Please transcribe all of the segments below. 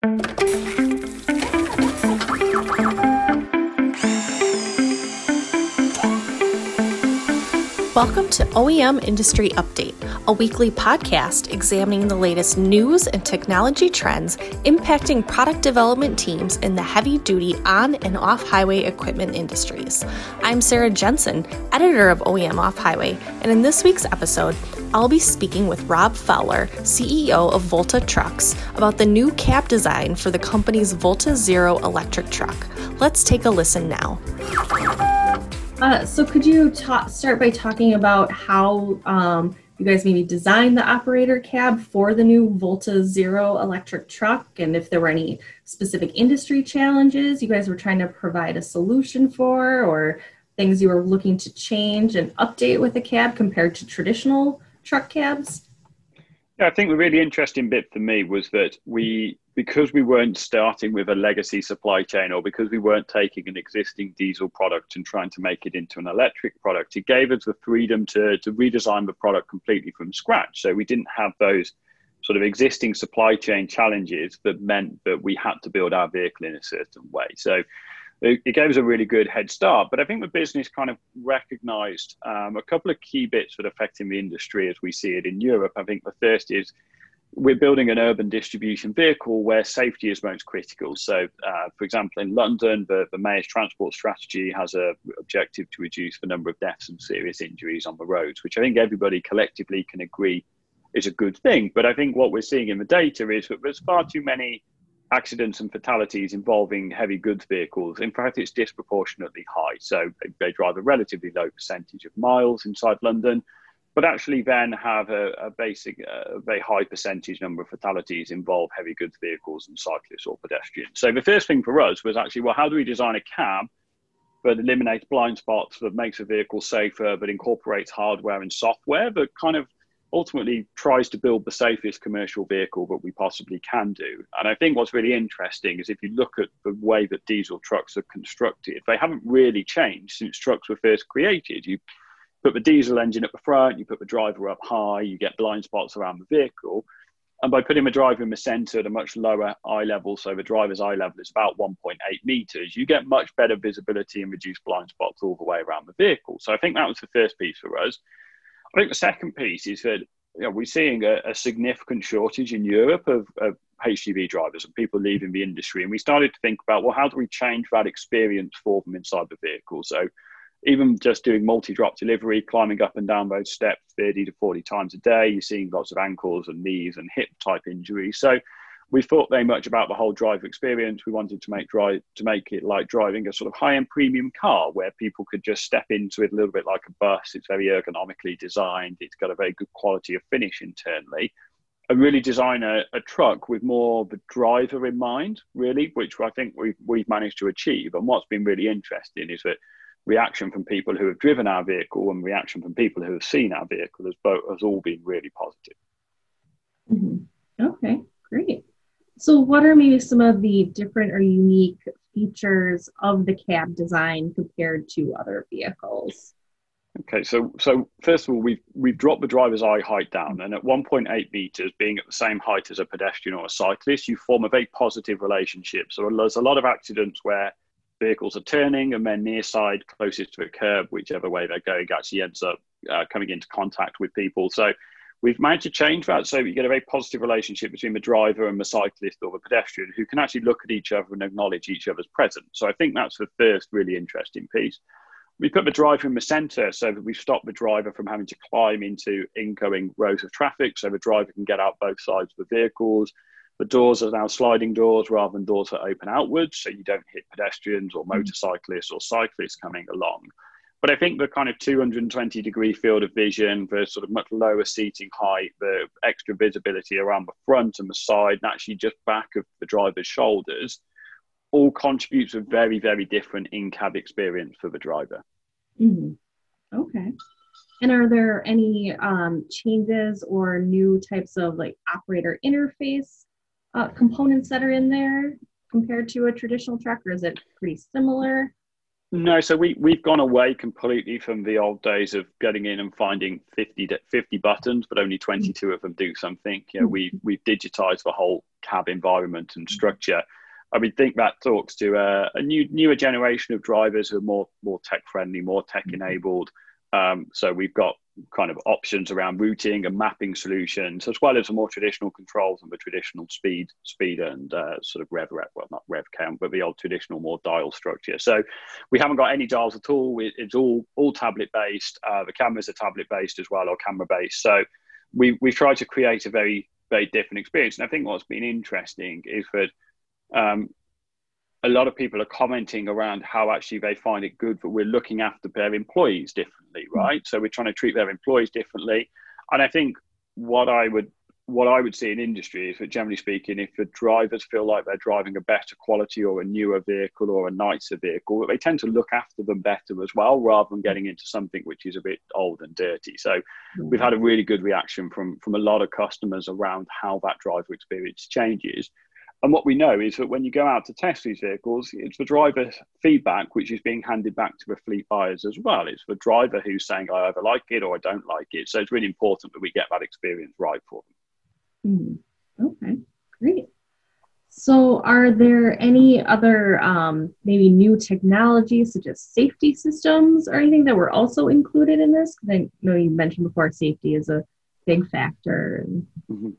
Welcome to OEM Industry Update, a weekly podcast examining the latest news and technology trends impacting product development teams in the heavy duty on and off highway equipment industries. I'm Sarah Jensen, editor of OEM Off Highway, and in this week's episode, I'll be speaking with Rob Fowler, CEO of Volta Trucks, about the new cab design for the company's Volta Zero electric truck. Let's take a listen now. Uh, so could you ta- start by talking about how um, you guys maybe designed the operator cab for the new Volta Zero electric truck and if there were any specific industry challenges you guys were trying to provide a solution for or things you were looking to change and update with the cab compared to traditional truck cabs? Yeah, I think the really interesting bit for me was that we, because we weren't starting with a legacy supply chain or because we weren't taking an existing diesel product and trying to make it into an electric product, it gave us the freedom to, to redesign the product completely from scratch. So we didn't have those sort of existing supply chain challenges that meant that we had to build our vehicle in a certain way. So it, it gave us a really good head start. But I think the business kind of recognized um, a couple of key bits that are affecting the industry as we see it in Europe. I think the first is we're building an urban distribution vehicle where safety is most critical. So, uh, for example, in London, the, the mayor's transport strategy has a objective to reduce the number of deaths and serious injuries on the roads, which I think everybody collectively can agree is a good thing. But I think what we're seeing in the data is that there's far too many accidents and fatalities involving heavy goods vehicles. In fact, it's disproportionately high. So they drive a relatively low percentage of miles inside London, but actually then have a, a basic, uh, a very high percentage number of fatalities involve heavy goods vehicles and cyclists or pedestrians. So the first thing for us was actually, well, how do we design a cab that eliminates blind spots, that makes a vehicle safer, but incorporates hardware and software that kind of ultimately tries to build the safest commercial vehicle that we possibly can do. And I think what's really interesting is if you look at the way that diesel trucks are constructed, they haven't really changed since trucks were first created. You put the diesel engine at the front, you put the driver up high, you get blind spots around the vehicle. And by putting the driver in the center at a much lower eye level, so the driver's eye level is about 1.8 meters, you get much better visibility and reduce blind spots all the way around the vehicle. So I think that was the first piece for us. I think the second piece is that you know, we're seeing a, a significant shortage in Europe of, of, HGV drivers and people leaving the industry. And we started to think about, well, how do we change that experience for them inside the vehicle? So even just doing multi-drop delivery, climbing up and down those steps 30 to 40 times a day, you're seeing lots of ankles and knees and hip type injuries. So we thought very much about the whole driver experience. We wanted to make drive to make it like driving a sort of high-end premium car where people could just step into it a little bit like a bus. It's very ergonomically designed. It's got a very good quality of finish internally. And really design a, a truck with more the driver in mind, really, which I think we've, we've managed to achieve. And what's been really interesting is that reaction from people who have driven our vehicle and reaction from people who have seen our vehicle has both has all been really positive. Mm-hmm. Okay, great. So, what are maybe some of the different or unique features of the cab design compared to other vehicles? Okay, so so first of all, we've we've dropped the driver's eye height down, and at 1.8 meters, being at the same height as a pedestrian or a cyclist, you form a very positive relationship. So there's a lot of accidents where vehicles are turning, and then near side closest to a curb, whichever way they're going, actually ends up uh, coming into contact with people. So We've managed to change that so you get a very positive relationship between the driver and the cyclist or the pedestrian who can actually look at each other and acknowledge each other's presence. So I think that's the first really interesting piece. We put the driver in the center so that we've stopped the driver from having to climb into incoming rows of traffic so the driver can get out both sides of the vehicles. The doors are now sliding doors rather than doors that open outwards so you don't hit pedestrians or hmm. motorcyclists or cyclists coming along. But I think the kind of 220 degree field of vision, the sort of much lower seating height, the extra visibility around the front and the side, and actually just back of the driver's shoulders, all contributes a very, very different in cab experience for the driver. Mm-hmm. Okay. And are there any um, changes or new types of like operator interface uh, components that are in there compared to a traditional truck, or is it pretty similar? No, so we, we've gone away completely from the old days of getting in and finding 50, 50 buttons, but only 22 of them do something. You know, we, mm-hmm. we've digitized the whole cab environment and mm-hmm. structure. I mean, think that talks to a, a new newer generation of drivers who are more more tech friendly, more tech enabled. Um, so we've got kind of options around routing and mapping solutions, as well as the more traditional controls and the traditional speed, speed and uh, sort of rev rep, well, not rev count, but the old traditional more dial structure. So we haven't got any dials at all. It's all all tablet based. Uh, the cameras are tablet based as well, or camera based. So we we've tried to create a very very different experience. And I think what's been interesting is that um, a lot of people are commenting around how actually they find it good that we're looking after their employees differently, mm. right? So we're trying to treat their employees differently. And I think what I would what I would see in industry is that generally speaking, if the drivers feel like they're driving a better quality or a newer vehicle or a nicer vehicle, they tend to look after them better as well, rather than getting into something which is a bit old and dirty. So we've had a really good reaction from from a lot of customers around how that driver experience changes. And what we know is that when you go out to test these vehicles, it's the driver feedback which is being handed back to the fleet buyers as well. It's the driver who's saying, I either like it or I don't like it. So it's really important that we get that experience right for them. Mm. Okay, great. So, are there any other um, maybe new technologies such as safety systems or anything that were also included in this? Because I know you mentioned before safety is a big factor. Mm-hmm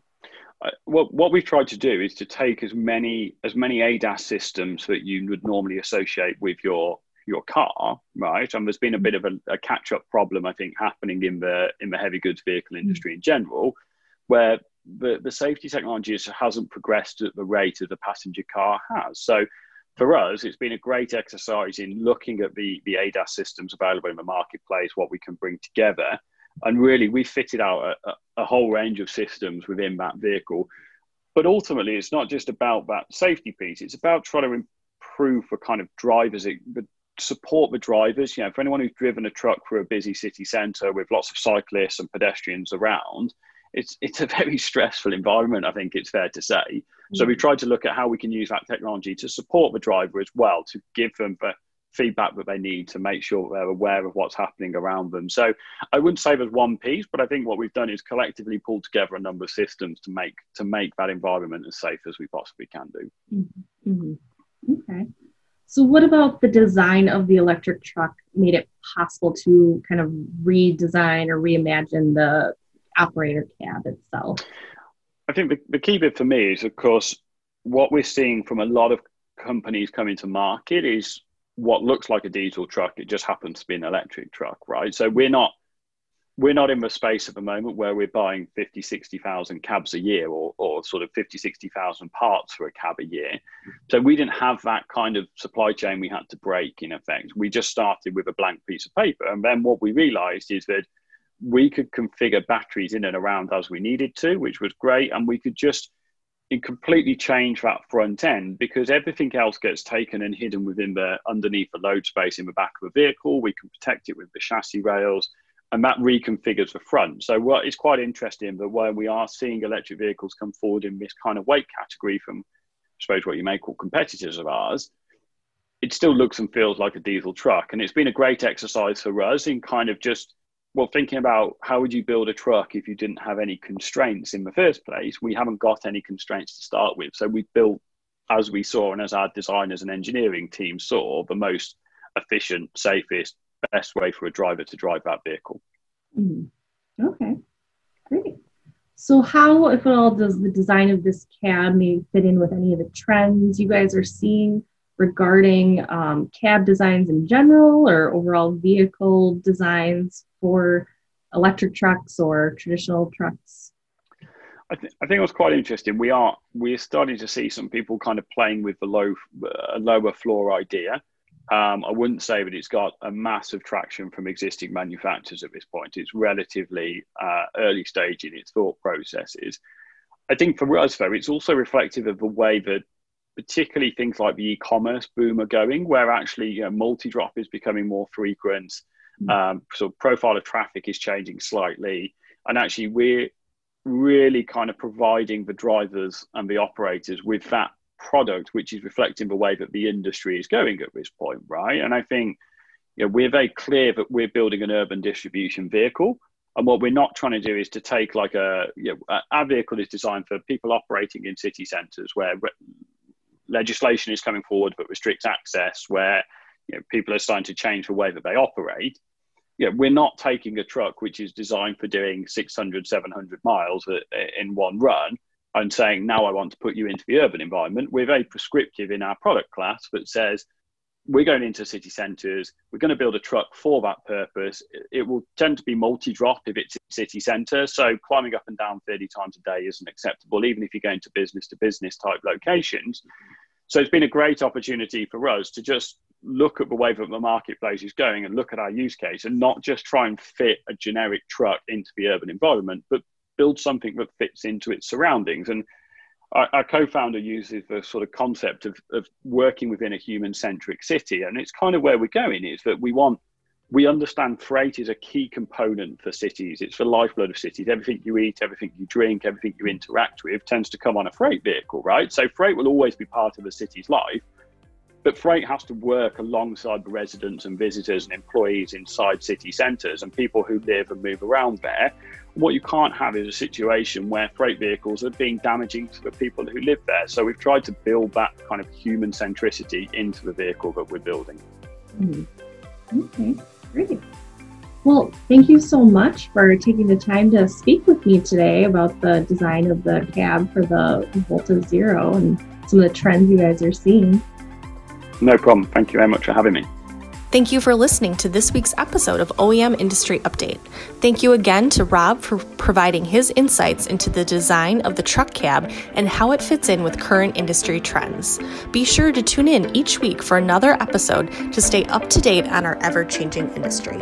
what what we've tried to do is to take as many as many ADAS systems that you would normally associate with your your car, right? And there's been a bit of a, a catch up problem, I think, happening in the in the heavy goods vehicle mm. industry in general, where the, the safety technology hasn't progressed at the rate of the passenger car has. So for us, it's been a great exercise in looking at the, the ADAS systems available in the marketplace, what we can bring together, and really, we fitted out a, a, whole range of systems within that vehicle. But ultimately, it's not just about that safety piece. It's about trying to improve for kind of drivers, but support the drivers. You know, for anyone who's driven a truck through a busy city centre with lots of cyclists and pedestrians around, it's it's a very stressful environment. I think it's fair to say. So we mm. tried to look at how we can use that technology to support the driver as well, to give them the feedback that they need to make sure they're aware of what's happening around them. So I wouldn't say there's one piece, but I think what we've done is collectively pulled together a number of systems to make to make that environment as safe as we possibly can do. Mm-hmm. mm-hmm. Okay. So what about the design of the electric truck made it possible to kind of redesign or reimagine the operator cab itself? I think the, the key bit for me is, of course, what we're seeing from a lot of companies coming to market is what looks like a diesel truck it just happens to be an electric truck right? So we're not we're not in the space at the moment where we're buying 50 60,000 cabs a year or, or sort of 50 60,000 parts for a cab a year. So we didn't have that kind of supply chain we had to break in effect. We just started with a blank piece of paper and then what we realized is that we could configure batteries in and around as we needed to which was great and we could just it completely change that front end because everything else gets taken and hidden within the underneath the load space in the back of a vehicle. We can protect it with the chassis rails, and that reconfigures the front. So what is quite interesting that when we are seeing electric vehicles come forward in this kind of weight category from, I suppose, what you may call competitors of ours, it still looks and feels like a diesel truck, and it's been a great exercise for us in kind of just well, thinking about how would you build a truck if you didn't have any constraints in the first place, we haven't got any constraints to start with. So we built, as we saw, and as our designers and engineering team saw, the most efficient, safest, best way for a driver to drive that vehicle. Mm. Okay, great. So, how, if at all, does the design of this cab maybe fit in with any of the trends you guys are seeing regarding um, cab designs in general or overall vehicle designs for electric trucks or traditional trucks? I, th- I, think it was quite interesting. We are we're starting to see some people kind of playing with the low uh, lower floor idea. Um, I wouldn't say that it's got a massive traction from existing manufacturers at this point. It's relatively uh, early stage in its thought processes. I think for us, though, it's also reflective of the way that particularly things like the e-commerce boom are going, where actually you know, multi-drop is becoming more frequent. Mm. Um, so profile of traffic is changing slightly, and actually we're really kind of providing the drivers and the operators with that product which is reflecting the way that the industry is going at this point, right? And I think you know, we're very clear that we're building an urban distribution vehicle. And what we're not trying to do is to take like a, you know, our vehicle is designed for people operating in city centres where re- legislation is coming forward that restricts access, where you know, people are starting to change the way that they operate. Yeah, we're not taking a truck which is designed for doing 600, 700 miles in one run and saying, now I want to put you into the urban environment. We're very prescriptive in our product class that says, we're going into city centres. We're going to build a truck for that purpose. It will tend to be multi drop if it's city centre. So climbing up and down 30 times a day isn't acceptable, even if you're going to business to business type locations. So it's been a great opportunity for us to just look at the way that the marketplace is going and look at our use case and not just try and fit a generic truck into the urban environment, but build something that fits into its surroundings. And our, our co-founder uses the sort of concept of, of working within a human-centric city, and it's kind of where we're going. Is that we want we understand freight is a key component for cities. It's the lifeblood of cities. Everything you eat, everything you drink, everything you interact with tends to come on a freight vehicle, right? So freight will always be part of a city's life, but freight has to work alongside the residents and visitors and employees inside city centres and people who live and move around there. What you can't have is a situation where freight vehicles are being damaging to the people who live there. So we've tried to build that kind of human centricity into the vehicle that we're building. Mm-hmm. Okay, great. Well, thank you so much for taking the time to speak with me today about the design of the cab for the Volta Zero and some of the trends you guys are seeing. No problem. Thank you very much for having me. Thank you for listening to this week's episode of OEM Industry Update. Thank you again to Rob for providing his insights into the design of the truck cab and how it fits in with current industry trends. Be sure to tune in each week for another episode to stay up to date on our ever changing industry.